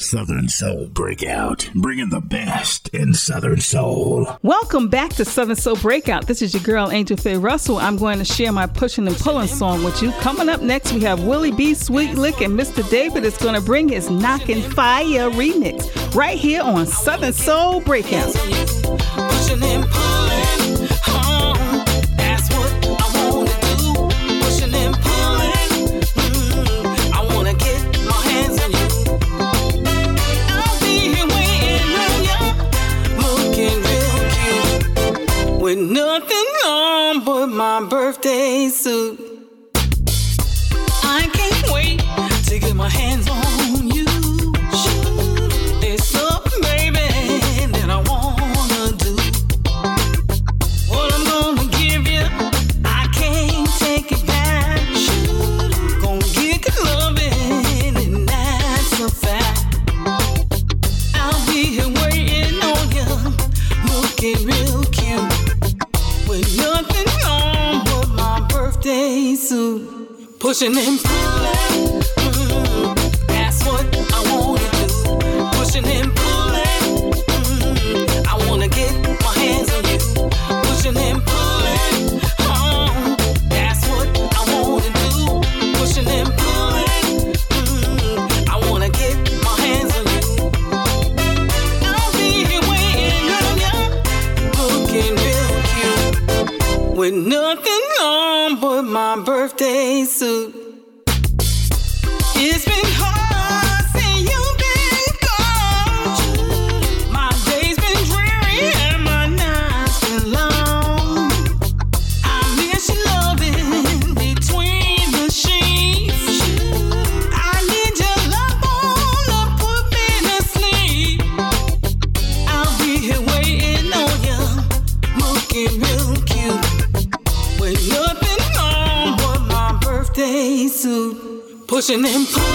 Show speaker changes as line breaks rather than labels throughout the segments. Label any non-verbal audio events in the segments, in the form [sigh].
Southern Soul Breakout, bringing the best in Southern Soul.
Welcome back to Southern Soul Breakout. This is your girl, Angel Faye Russell. I'm going to share my pushing and pulling song with you. Coming up next, we have Willie B. Sweet Lick, and Mr. David is going to bring his Knockin' Fire remix right here on Southern Soul Breakout.
Nothing on but my birthday suit. I can't wait to get my hands on Pushing and pulling, birthday Pushing and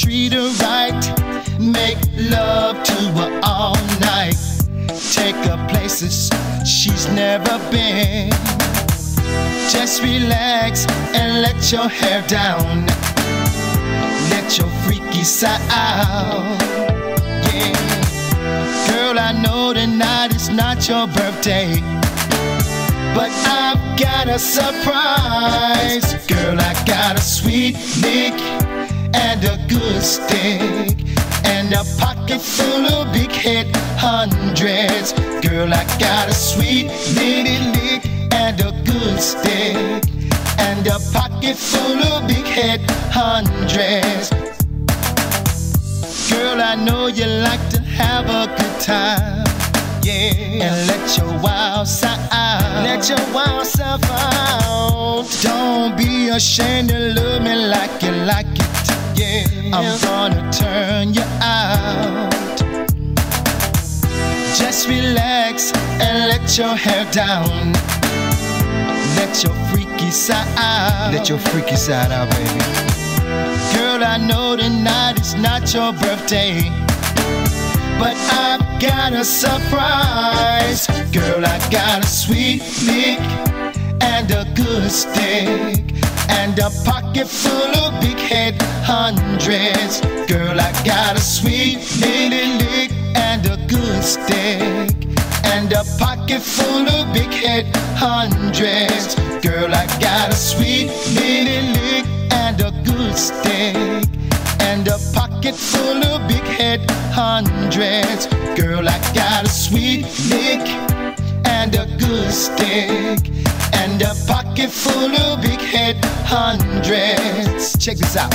treat her right, make love to her all night, take her places she's never been. Just relax and let your hair down, let your freaky side out. Yeah. Girl, I know tonight is not your birthday. But I've got a surprise. Girl, I got a sweet lick and a good stick. And a pocket full of big head hundreds. Girl, I got a sweet little lick and a good stick. And a pocket full of big head hundreds. Girl, I know you like to have a good time. Yeah, and let your wild side out. Let your wild self out. Don't be ashamed to love me like you like it. Yeah, I'm gonna turn you out. Just relax and let your hair down. Let your freaky side out. Let your freaky side out, baby. Girl, I know tonight is not your birthday. But I've got a surprise. Girl, I got a sweet lick and a good stick. And a pocket full of big head hundreds. Girl, I got a sweet little lick and a good stick. And a pocket full of big head hundreds. Girl, I got a sweet little lick and a good stick. And a pocket full of big head hundreds. Girl, I got a sweet lick and a good stick. And a pocket full of big head hundreds. Check this out.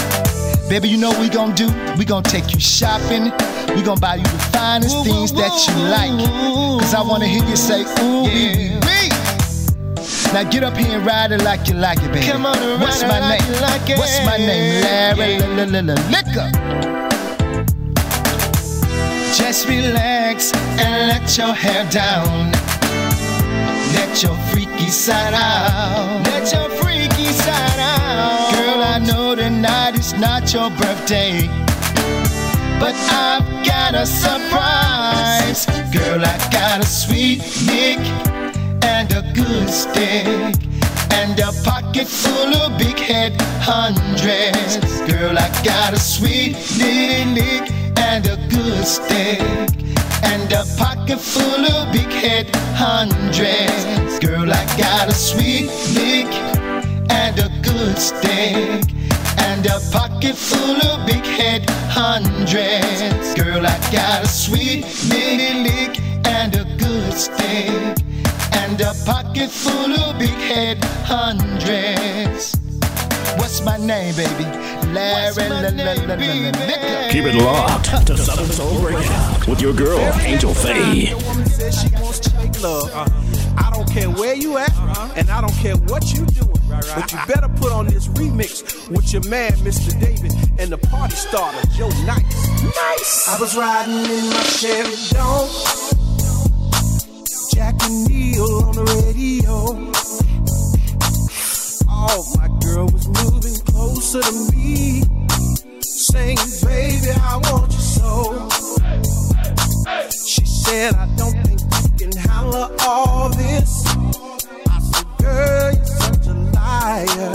Baby, you know what we gon' do? We gon' take you shopping. We gon' buy you the finest things that you like. Cause I wanna hear you say, ooh, yeah. Now get up here and ride it like you like it, baby.
Come on and
What's
ride
my
it like
name?
you like it.
What's my name? Larry
Yeah.
la, la, la, la, Liquor. Just relax and let your hair down. Let your freaky side out. Let your freaky side out. Girl, I know tonight is not your birthday. But I've got a surprise. Girl, I got a sweet nick and a good stick. And a pocket full of big head hundreds. Girl, I got a sweet nick and a good stick. And a pocket full of big head hundreds. Girl, I got a sweet lick and a good steak And a pocket full of big head hundreds. Girl, I got a sweet little lick and a good steak And a pocket full of big head hundreds. What's my name, baby? Larry la, la, la, la, la, Liquor.
Keep it locked [laughs] to Southern Soul Breakout with your girl, Angel Faye.
woman says she wants to make love. Uh-huh. I don't care where you at, uh-huh. and I don't care what you doing. But you better put on this remix with your man, Mr. David, and the party starter, Joe Nice. Nice. I was riding in my Chevy Dome. Jack and Neil on the radio. Closer to me, saying, "Baby, I want you so." She said, I don't think you can handle all this. I said, girl, you're such a liar.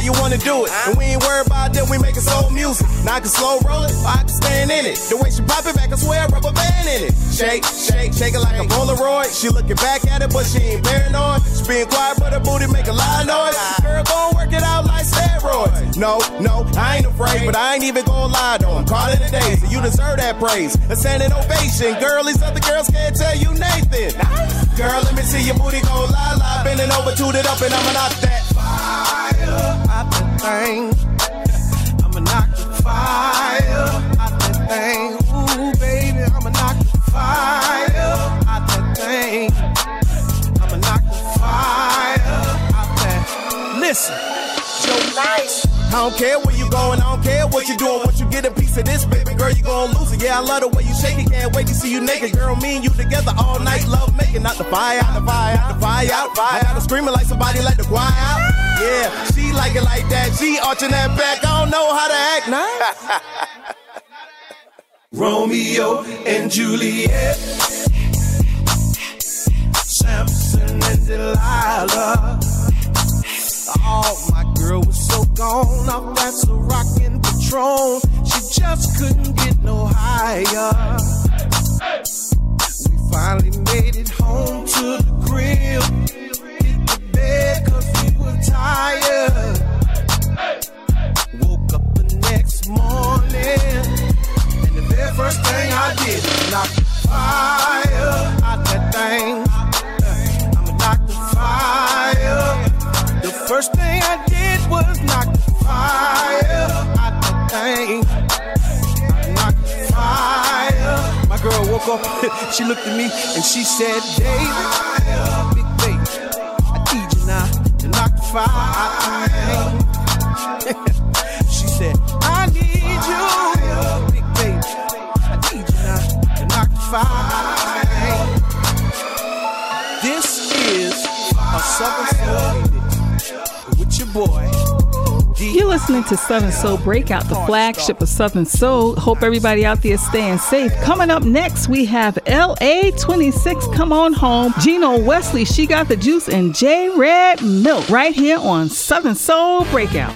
How you wanna do it. And we ain't worried about that, we making soul music. Now I can slow roll it, I can stand in it. The way she pop it back, I swear, rubber band in it. Shake, shake, shake it like a Polaroid. She looking back at it, but she ain't paranoid. She being quiet, but her booty make a lot of noise. Girl, gon' work it out like steroids. No, no, I ain't afraid, but I ain't even gonna lie though. I'm calling it days, so you deserve that praise. A standing ovation. Girl, these other girls can't tell you Nathan. Girl, let me see your booty go la la. Bending over, toot it up, and I'ma knock that fire thing. I'ma knock the fire out the thing. Ooh, baby, I'ma knock the fire out the thing. I'ma knock the fire out that. Listen, Nice. I don't care where you going, I don't care what you doing. Once you get a piece of this, baby girl, you gon' lose it. Yeah, I love the way you shake it. Can't wait to see you naked, girl. Me and you together all night, love making. Not the fire out, the fire out, the fire out. I got her screaming like somebody let the choir out. Yeah, she like it like that. She arching that back. I don't know how to act now. [laughs] Romeo and Juliet, Samson and Delilah. Oh, my girl was so gone off that Ciroc Patron. She just couldn't get no higher. We finally made it home to the crib. I did. Knock the fire out that thing. I'ma knock the fire. The first thing I did was knock the fire out that thing. I the fire. My girl woke
up, [laughs] she looked at me and she said, David, big baby, I need you now to knock the fire out that thing. she said, I Southern Soul with your boy.
You're listening to Southern Soul Breakout, the flagship of Southern Soul. Hope everybody out there is staying safe. Coming up next, we have LA 26 Come On Home, Gino Wesley, She Got the Juice, and J Red Milk right here on Southern Soul Breakout.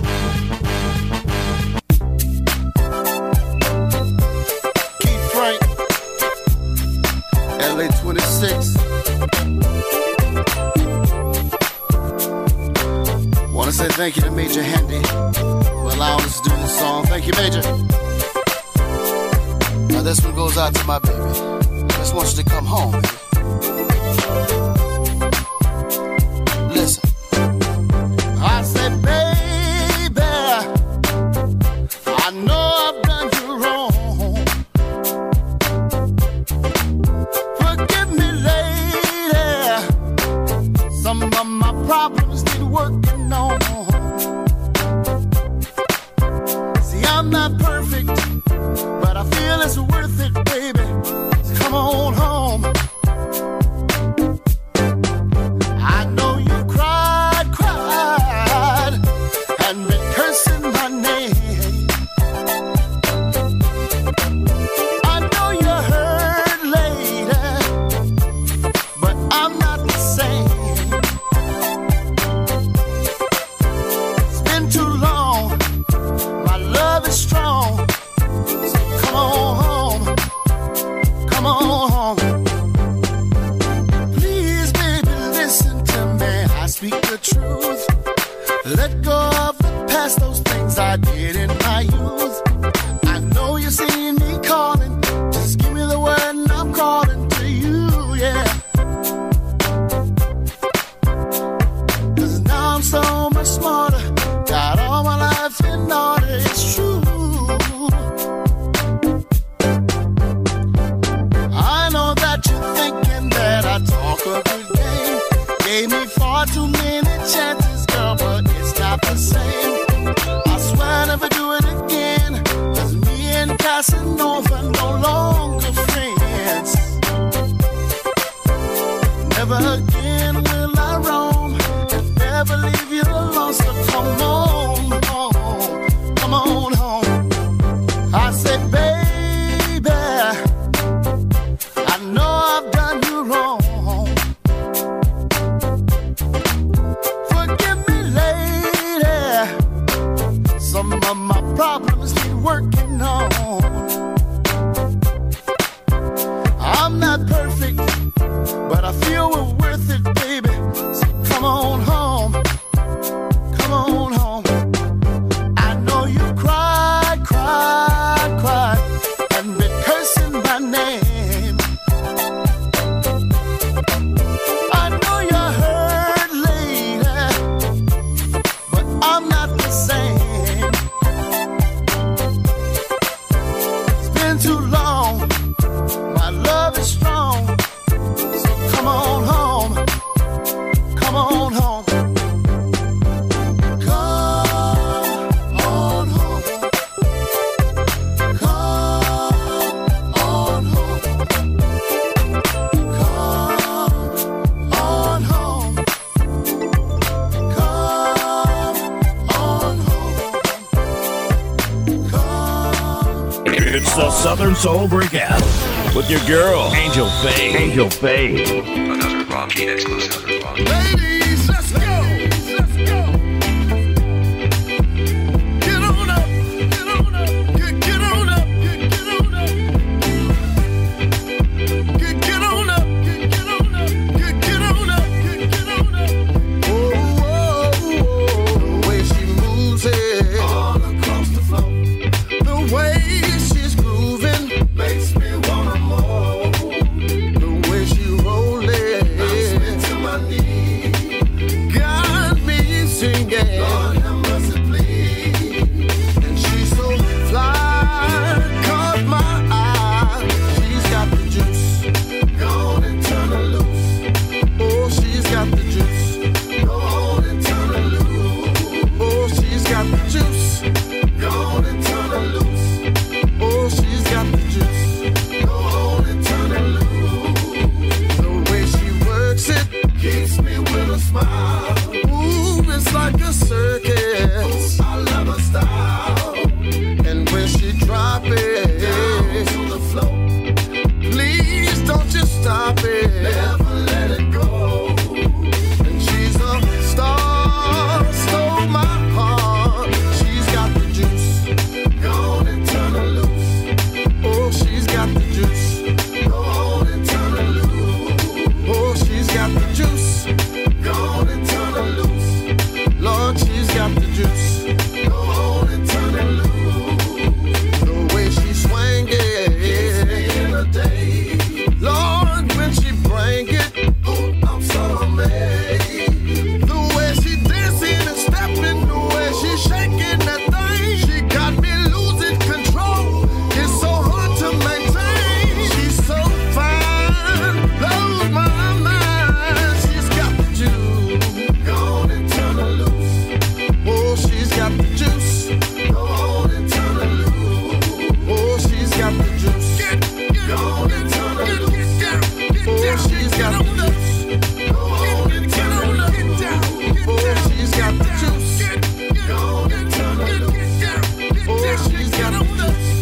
Thank you to Major Handy for allowing us to do this song. Thank you, Major. Now this one goes out to my baby. I just want you to come home, baby.
Soul Breakout with your girl, Angel Faye. Angel Faye.
Another Bomb Gene exclusive.
Oh, she's got the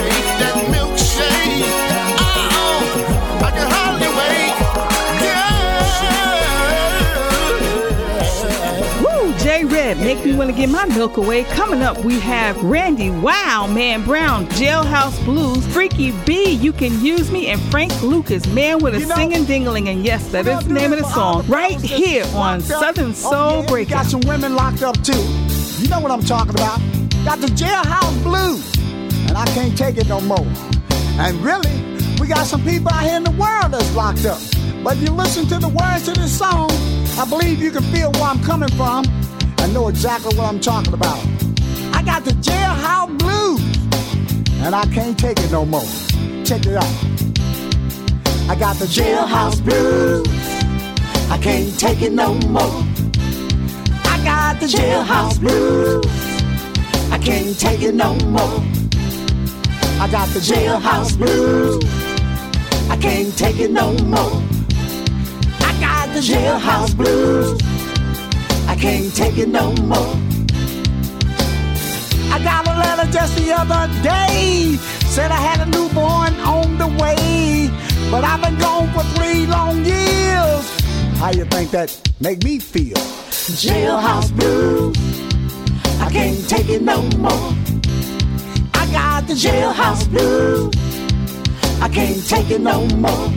Uh-uh. make me want
to get my milk away. Coming up, we have Randy Wow, Man Brown, Jailhouse Blues, Freaky B, You Can Use Me, and Frank Lucas, Man with a
You know-
Singing Dingling. And yes, that is the name of the song. Right here on Southern oh, Soul
oh, yeah. Got some women locked up too. You know what I'm talking about. Got the jailhouse blues, and I can't take it no more. And really, we got some people out here in the world that's locked up. But if you listen to the words to this song, I believe you can feel where I'm coming from and know exactly what I'm talking about. I got the jailhouse blues, and I can't take it no more. Check it out. I got the jailhouse blues. I can't take it no more. I got the jailhouse blues. I can't take it no more. I got the jailhouse blues. I can't take it no more. I got the jailhouse blues. I can't take it no more. I got a letter just the other day. Said I had a newborn on the way. But I've been gone for three long years. How you think that make me feel? Jailhouse blues. I can't take it no more. Got the jailhouse blues. I can't take it no more.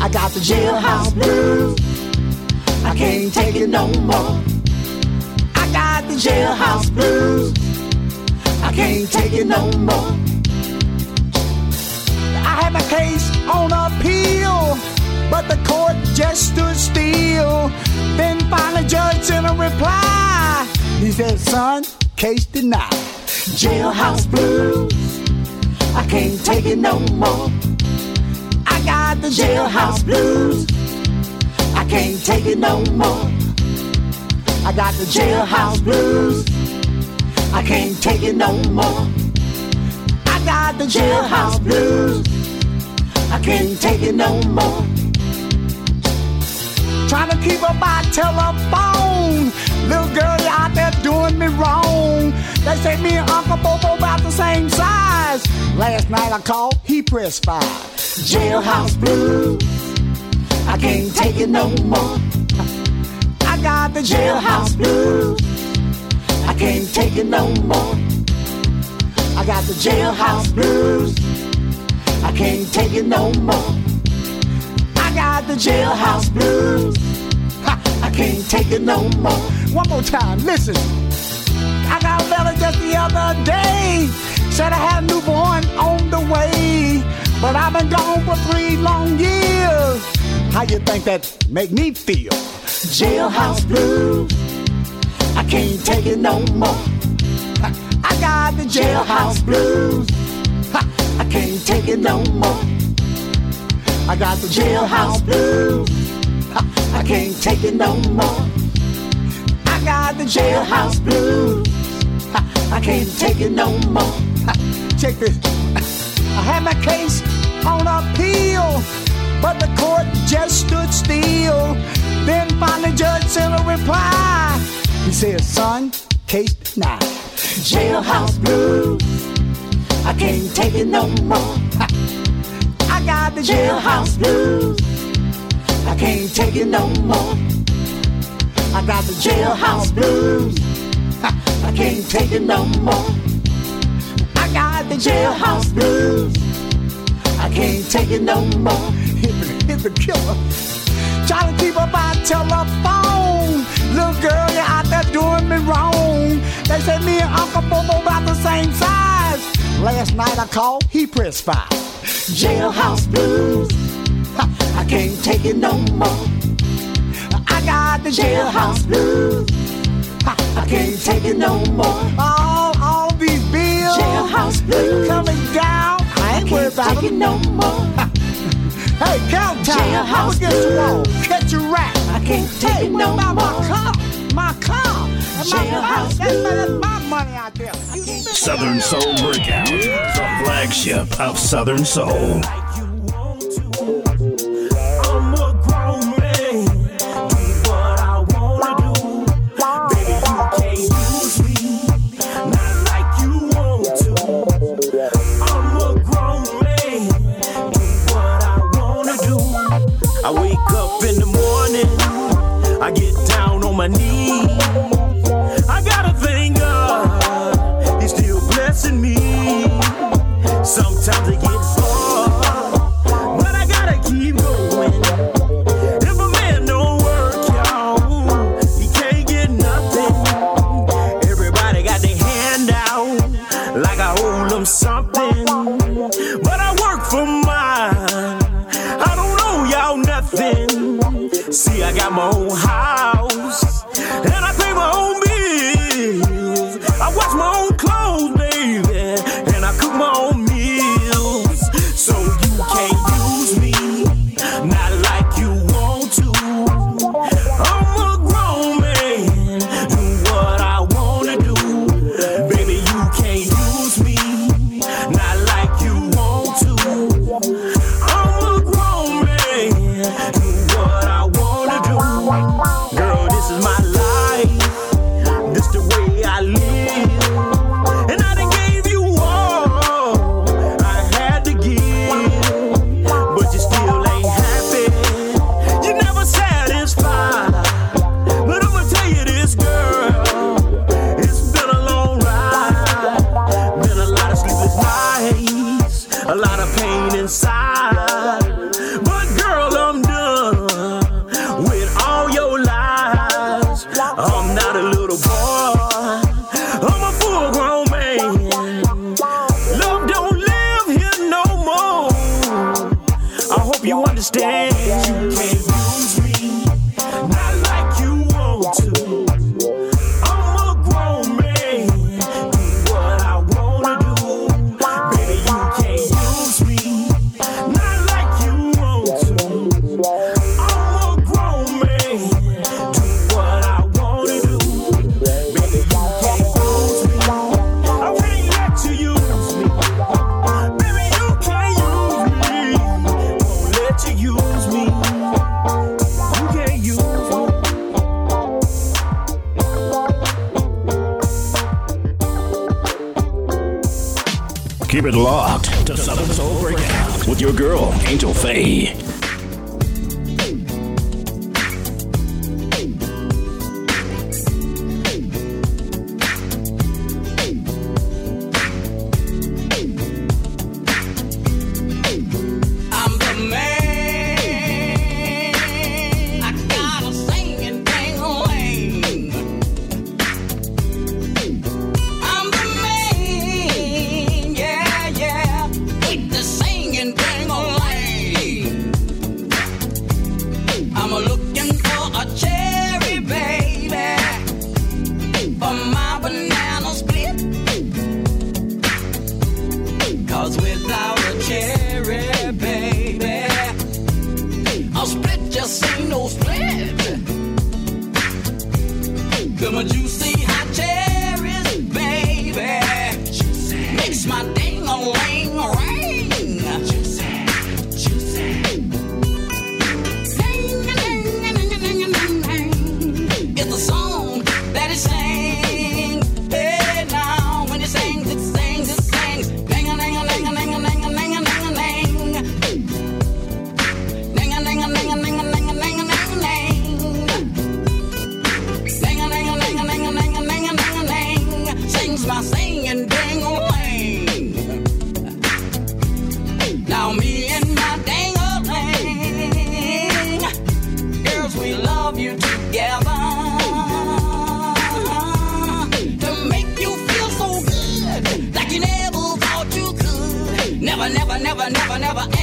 I got the jailhouse blues. I can't take it no more. I got the jailhouse blues. I can't take it no more. I had my case on appeal, but the court just stood still. Then finally, judge sent a reply. He said, "Son, case denied. Jailhouse blues. I can't take it no more. I got the jailhouse blues. I can't take it no more. I got the jailhouse blues. I can't take it no more. I got the jailhouse blues. I can't take it no more. Trying to keep up by telephone. Little girl you out there doing me wrong. They say me and Uncle Bobo about the same size. Last night I called, he pressed five. Jailhouse blues. I can't take it no more. I got the jailhouse blues. I can't take it no more. I got the jailhouse blues. I can't take it no more. I got the jailhouse blues. Ha, I can't take it no more. One more time, listen. I got a letter just the other day. Said I had a newborn on the way. But I've been gone for three long years. How you think that make me feel? Jailhouse blues. I can't take it no more. I got the jailhouse blues. I can't take it no more. I got the jailhouse blues. I can't take it no more. The jailhouse blues. I can't take it no more. Check this. I had my case on appeal, but the court just stood still. Then finally, judge sent a reply. He said, "Son, case denied. Jailhouse blues. I can't take it no more. I got the jailhouse blues. I can't take it no more. I got the jailhouse blues. I can't take it no more. I got the jailhouse blues. I can't take it no more. Hit the, killer. Trying to keep up by telephone. Little girl, you're out there doing me wrong. They say me and Uncle Bobo about the same size. Last night I called, he pressed five. Jailhouse blues. I can't take it no more. I got the jailhouse blues. Ha, I can't take it no more. All, all these bills. Jailhouse blues. Coming down. I ain't worried about it no more. [laughs] Hey, count time. Jailhouse I'ma get you all. Catch a rat. I can't take hey, it no about more. my car? My car. And my money. That's, that's my money out there. You
Southern Soul Breakout, the flagship of Southern Soul.
Keep
it locked to Southern Soul Breakout with your girl, Angel Faye.
by singing dang a. Now me and my dang a girls, we love you together. To make you feel so good, like you never thought you could. Never, never, never, never, never.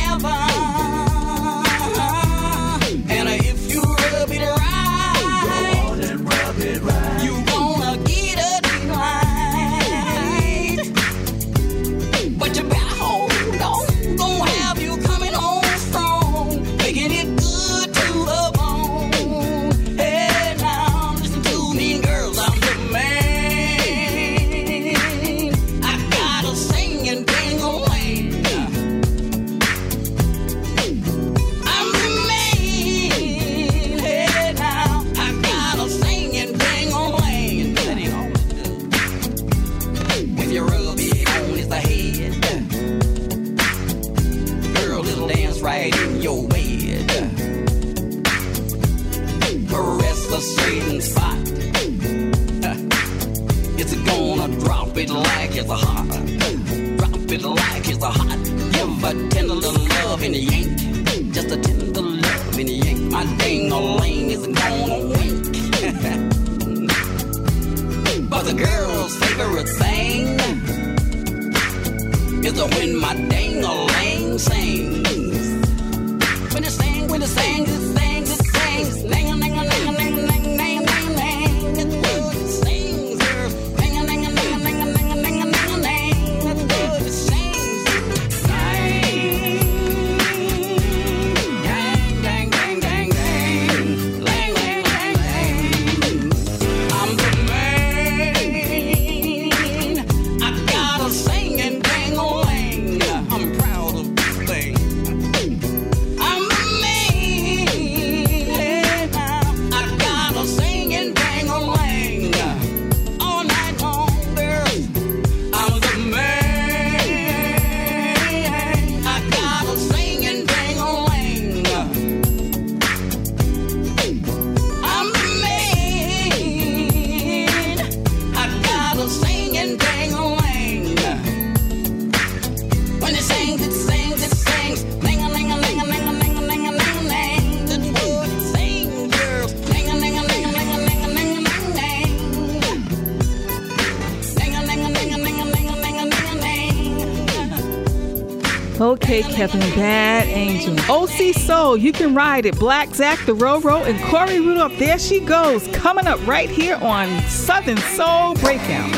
Kevin, Bad Angel. OC Soul, you can ride it. Black Zach, the Roro, and Corey Rudolph. There she goes, coming up right here on Southern Soul Breakdown.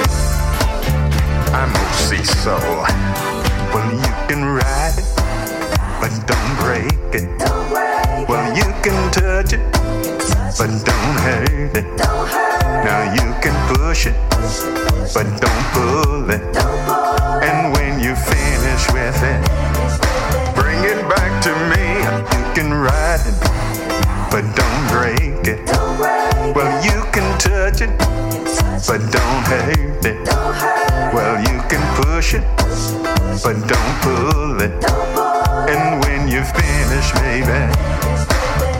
I'm OC Soul. Well, you can ride it, but don't break it. Well, you can touch it, but don't hurt it. Now you can push it, but don't pull it. And when you finish with it, can ride it, but don't break it. Well, you can touch it, but don't hurt it. Well, you can push it, but don't pull it. And when you finish, baby,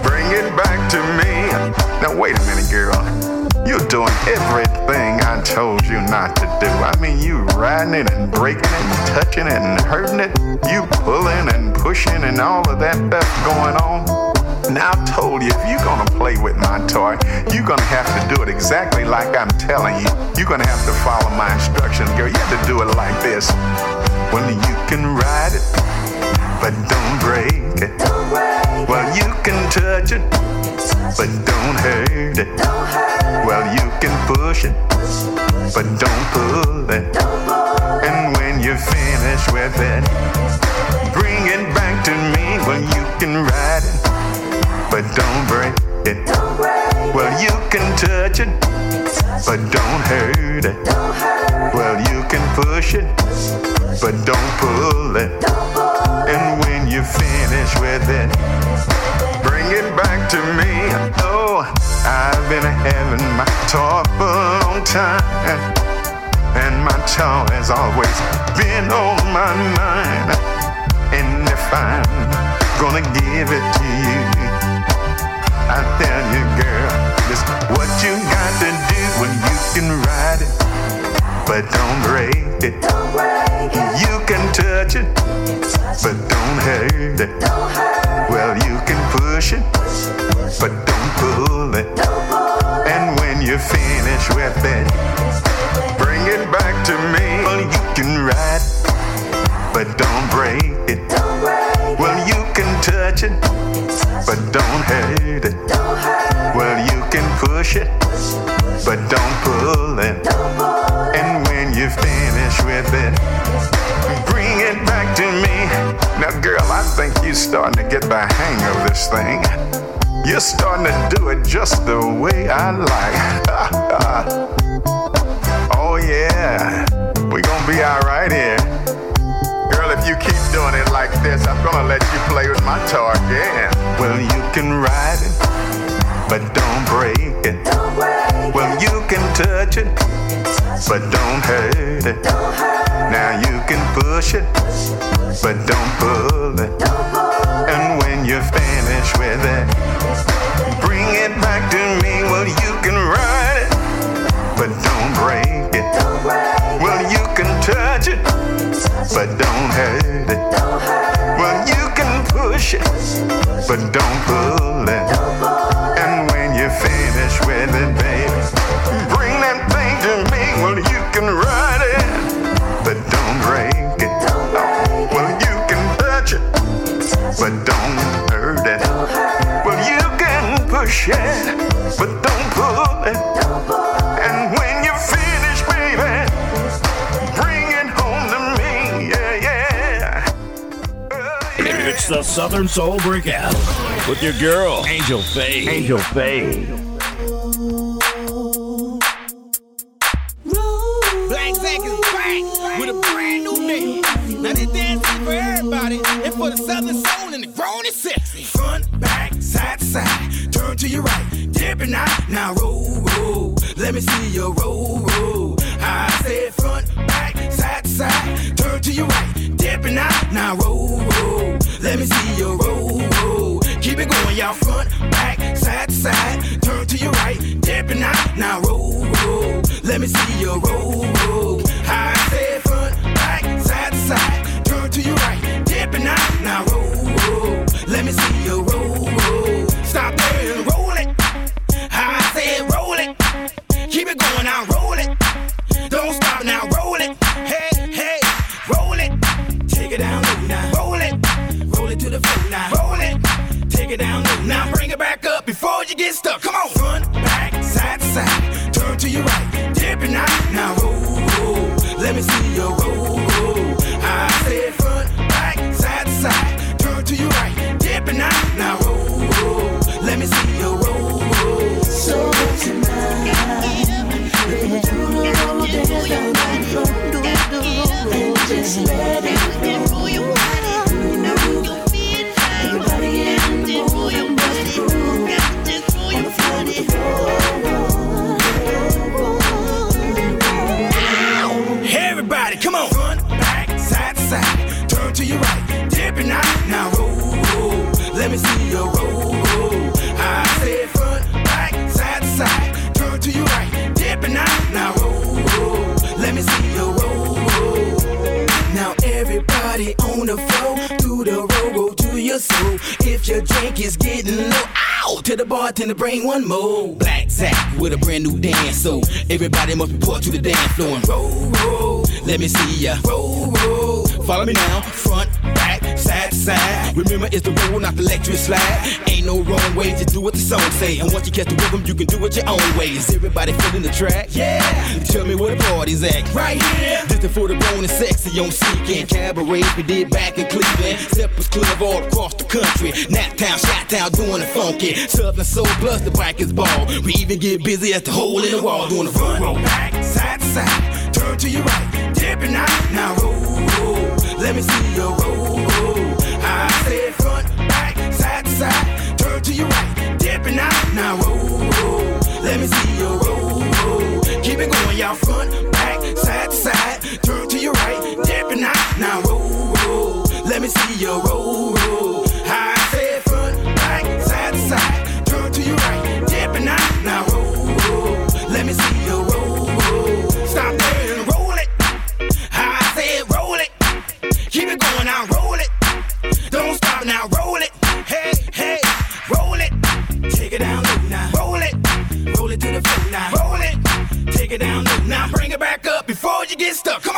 bring it back to me. Now, wait a minute, girl. You're doing everything I told you not to do. I mean, you riding it and breaking it and touching it and hurting it. You pulling and pushing and all of that stuff going on. Now I told you, if you're gonna play with my toy, you're gonna have to do it exactly like I'm telling you. You're gonna have to follow my instructions, girl. You have to do it like this. Well, you can ride it, but don't break it. Well, you can touch it, but don't hurt it. Well, you can push it, but don't pull it. And when finish with it, bring it back to me. Well, you can ride it, but don't break it. Well, you can touch it, but don't hurt it. Well, you can push it, but don't pull it. And when you finish with it, bring it back to me. Oh, I've been having my toy for a long time. And my toy has always been on my mind. And if I'm gonna give it to you, I tell you, girl, this what you got to do when you can ride it, but don't break it. You can touch it, but don't hurt it. Well, you can push it, but don't pull it. And when you finish with it, bring it back to me. Well, you can ride but don't break it. Well, you can touch it, but don't hurt it. Well, you can push it, but don't pull it. And when you finish with it, bring it back to me. Now, girl, I think you're starting to get the hang of this thing. You're starting to do it just the way I like. [laughs] Ah, ah. Yeah. We're gonna be alright here. Girl, if you keep doing it like this, I'm gonna let you play with my toy again. Well, you can ride it, but don't break it. Well, you can touch it, but don't hurt it. Now you can push it, but don't pull it. And when you finish with it, bring it back to me. Well, you can ride it, but don't break it. Well, you can touch it, touch
but don't hurt it. Well, you can push it, but don't pull it. And when you finish with it, baby, bring that thing to me. Well, you can ride it, but don't break it. Well, you can touch it, but don't hurt it. Well, you can push it, but don't pull it.
It's the Southern Soul Breakout with your girl, Angel Faye. Angel Faye.
Black Zack is back with a brand new name. Now this dance is for everybody and for the southern soul and the grown and sexy. Front, back, side to side, turn to your right, dip and out. Now roll, roll. Let me see you roll, roll. Y'all. Front, back, side to side, turn to your right, dip and out. Now roll, roll. Let me see you roll, roll. I said front, back, side to side, turn to your right, dip and out. Now roll, roll. Let me see you roll. You get stuck. To
the
bartender, bring one more. Black Zack with a brand new dance, so everybody must report to the dance floor and roll, roll. Let me see ya. Roll, roll. Follow me now. Front, back, side side. Remember, it's the roll, not the electric slide. Ain't no wrong way to do what the song say. And once you catch the rhythm, you can do it your own way. Is everybody feeling the track? Yeah. Tell me where the party's at. Right here. This is for the grown and sexy on Seeking. Cabarets we did back in Cleveland. Steppers Club all across the country. Naptown, Shot Town doing the funky. Southern Soul plus the bikers ball. We even get busy at the hole in the wall doing the front roll. Back, side to side. Turn to your right. Dip out. Now roll. Let me see you roll. I said front, back, side to side. Turn to your right. Dip it out. Now roll. Let me see you roll. Keep it going, y'all. Front, back, side to side. Turn to your right. Dip it out. Now roll. Let me see you roll, get stuck. Come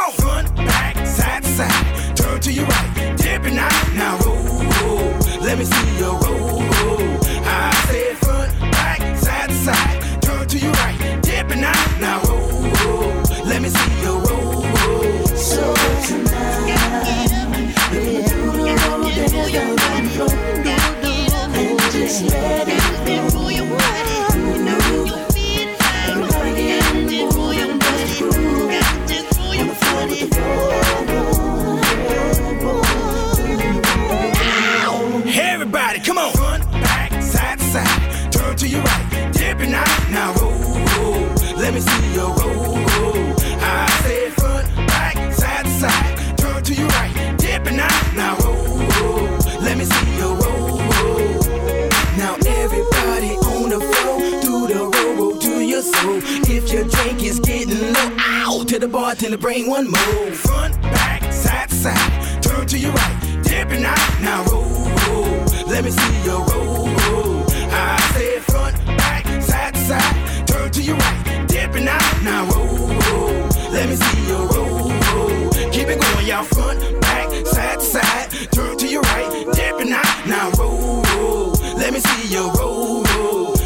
Let me see you roll, roll. Now
everybody
on the floor, do the roll, roll to your soul. If your drink is getting low, ow, to the bar till it bring one more. Front, back, side, side, turn to your right, dipping out. Now roll, roll. Let me see you roll, roll. I said front, back, side, side, turn to your right, dipping out. Now roll, roll. Let me see you roll, roll. Keep it going, y'all front, back, side to side. Turn to your right, dip and I. Now roll, roll. Let me see your roll, roll.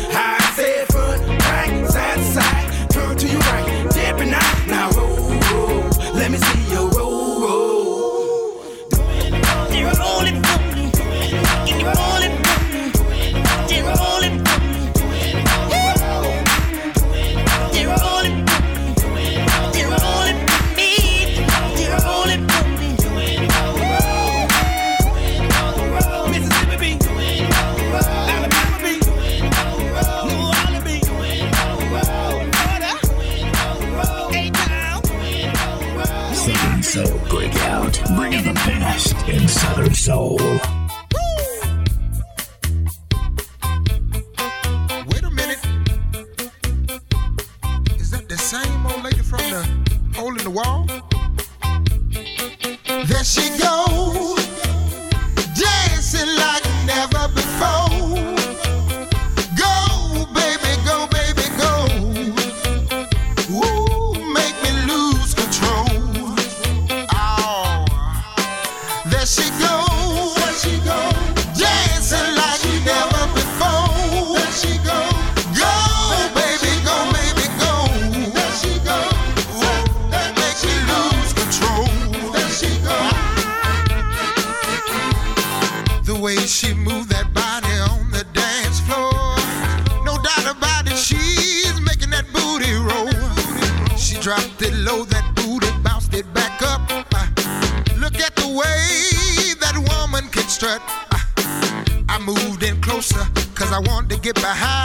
behind.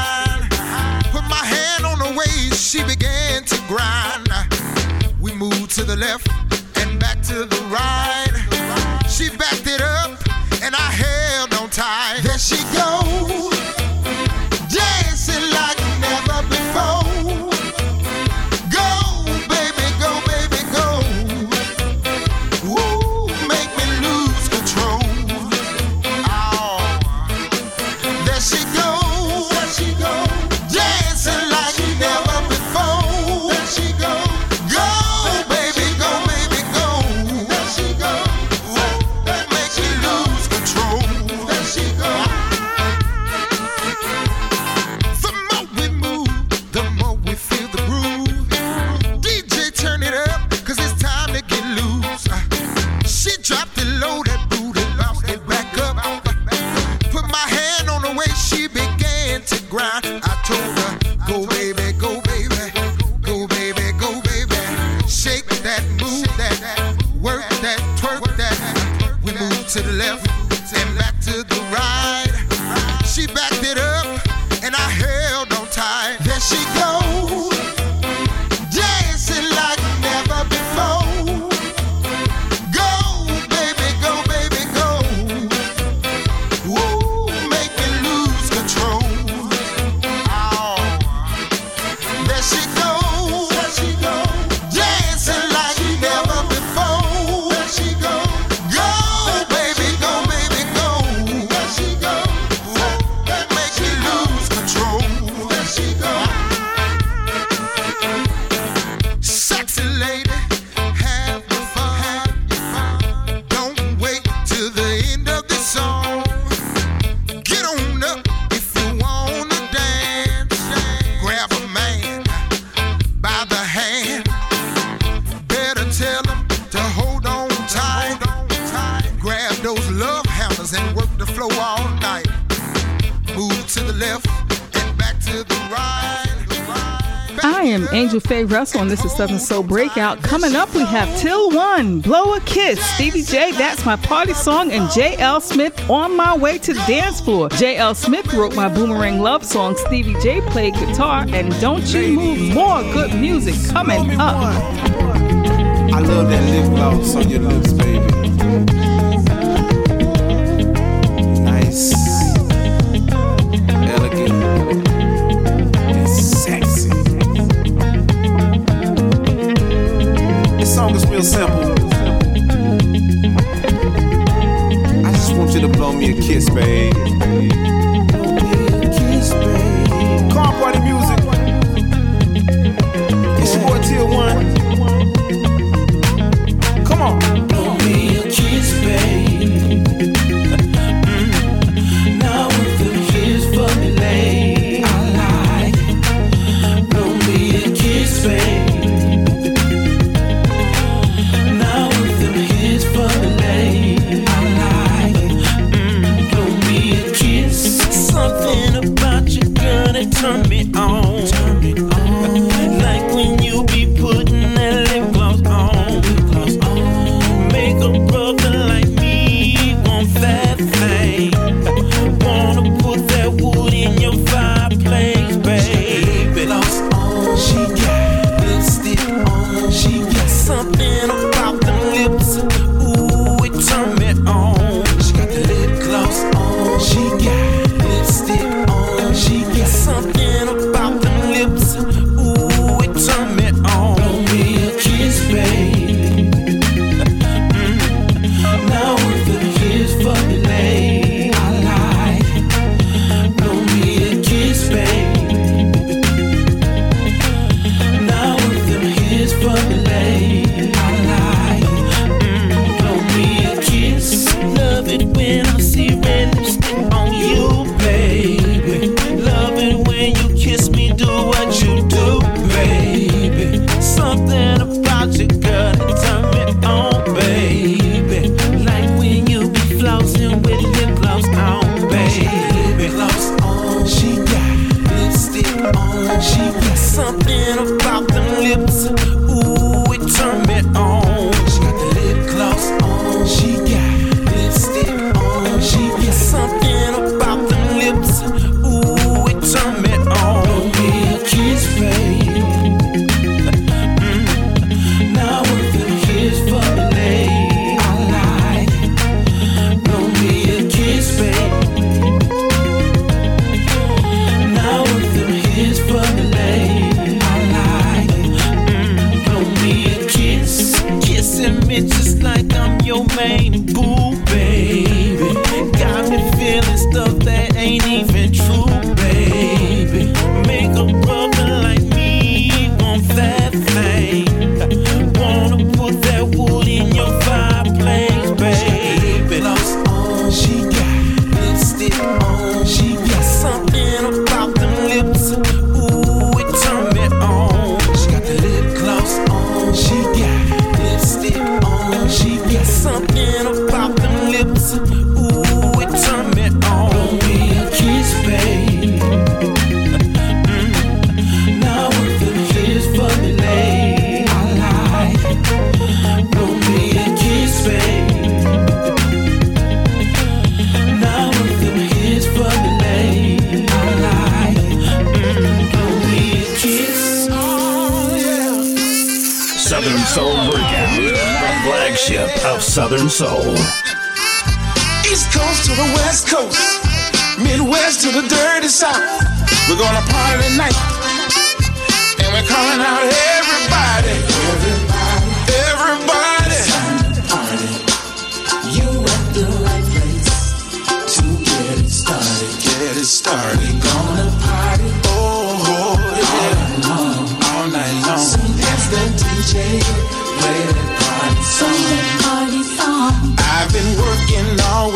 on
This Is Southern Soul Breakout. Coming up, we have Till One, Blow a Kiss, Stevie J, That's My Party Song, and J.L. Smith, On My Way to the Dance Floor. J.L. Smith wrote my Boomerang Love song, Stevie J played guitar, and Don't You Move, more good music coming up.
I love that lip gloss on your lips, baby.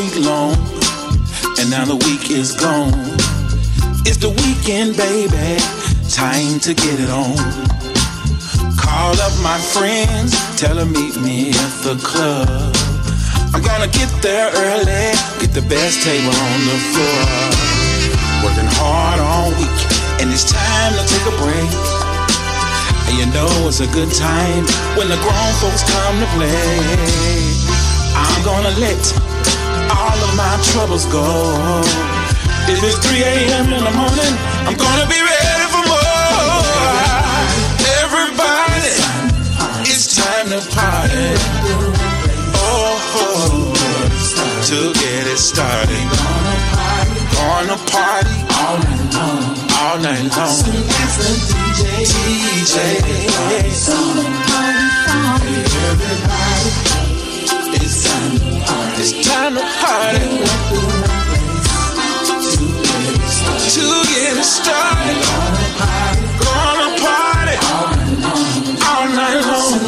week long, and now the week is gone. It's the weekend, baby. Time to get it on. Call up my friends, tell them meet me at the club. I'm gonna get there early, get the best table on the floor. Working hard all week, and it's time to take a break. And you know it's a good time when the grown folks come to play. I'm gonna let all of my troubles go. If it's 3 a.m. in the morning, I'm gonna be ready for more. Everybody, it's time to party. Oh, to get it started. Gonna party all night long. All night long. DJ, DJ, everybody. It's time it's time to party. To get it started. Gonna party. All night long.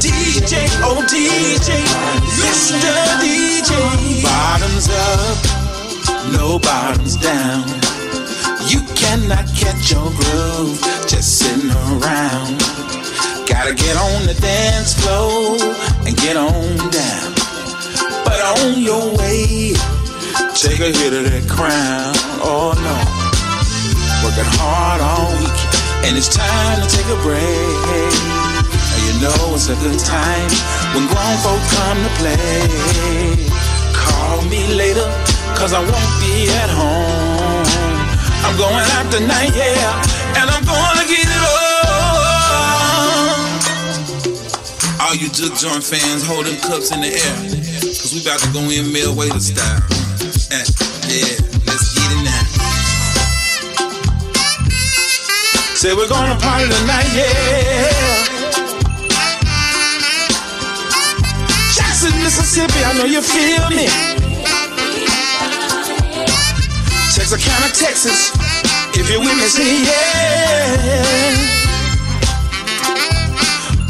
DJ, oh DJ. Mr. DJ. Bottoms up. No bottoms down. You cannot catch your groove just sitting around. Gotta get on the dance floor and get on down but on your way, take a hit of that crown. Oh no, working hard all week, and it's time to take a break. And you know it's a good time when grown folk come to play. Call me later, cause I won't be at home. I'm going out tonight, yeah you Juke Joint fans, hold them cups in the air. Cause we about to go in Mel Waiter style. Eh, yeah, let's get it now. Say we're gonna party tonight, yeah. Jackson, Mississippi, I know you feel me. Texas, Texas, if you're with me, say yeah.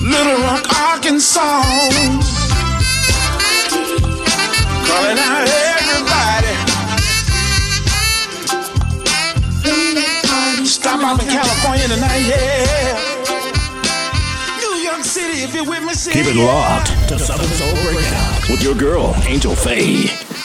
Little Rock, Arkansas. Calling out everybody. Stop out in California tonight, yeah. New York City, if you're with me,
Keep it locked to Southern Soul Breakout with your girl, Angel Faye.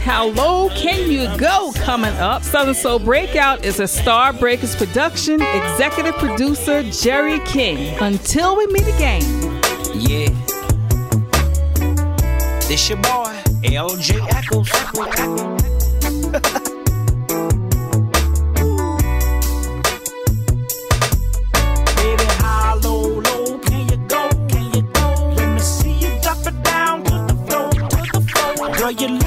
How Low Can You Go coming up. Southern Soul Breakout is a Star Breakers production, executive producer Jerry King. Until we meet again.
Yeah. This your boy, LJ Eccles. You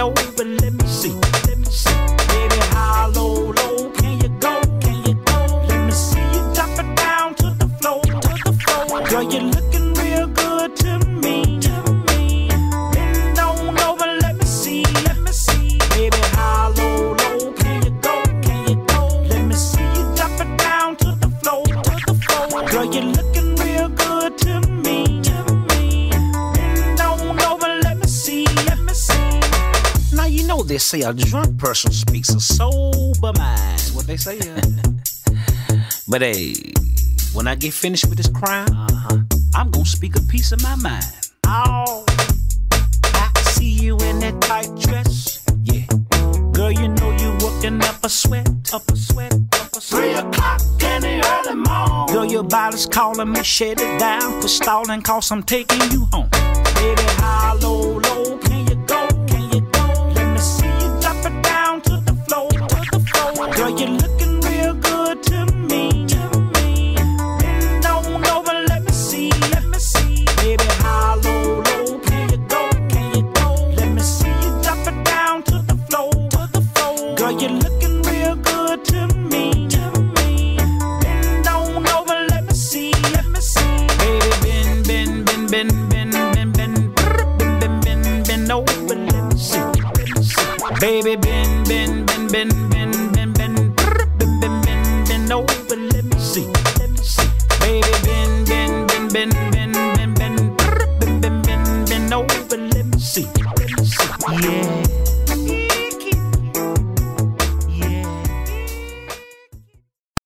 know, believe. say a drunk person speaks a sober mind. What they say. [laughs] but hey, when I get finished with this crime, uh-huh. I'm gonna speak a piece of my mind. Oh, I see you in that tight dress. Yeah, girl, you know you working up a sweat, up a sweat, up a sweat. Three o'clock in the early morning. Girl, your body's calling me, shut it down for stalling, cause I'm taking you home. Baby, high, low, low.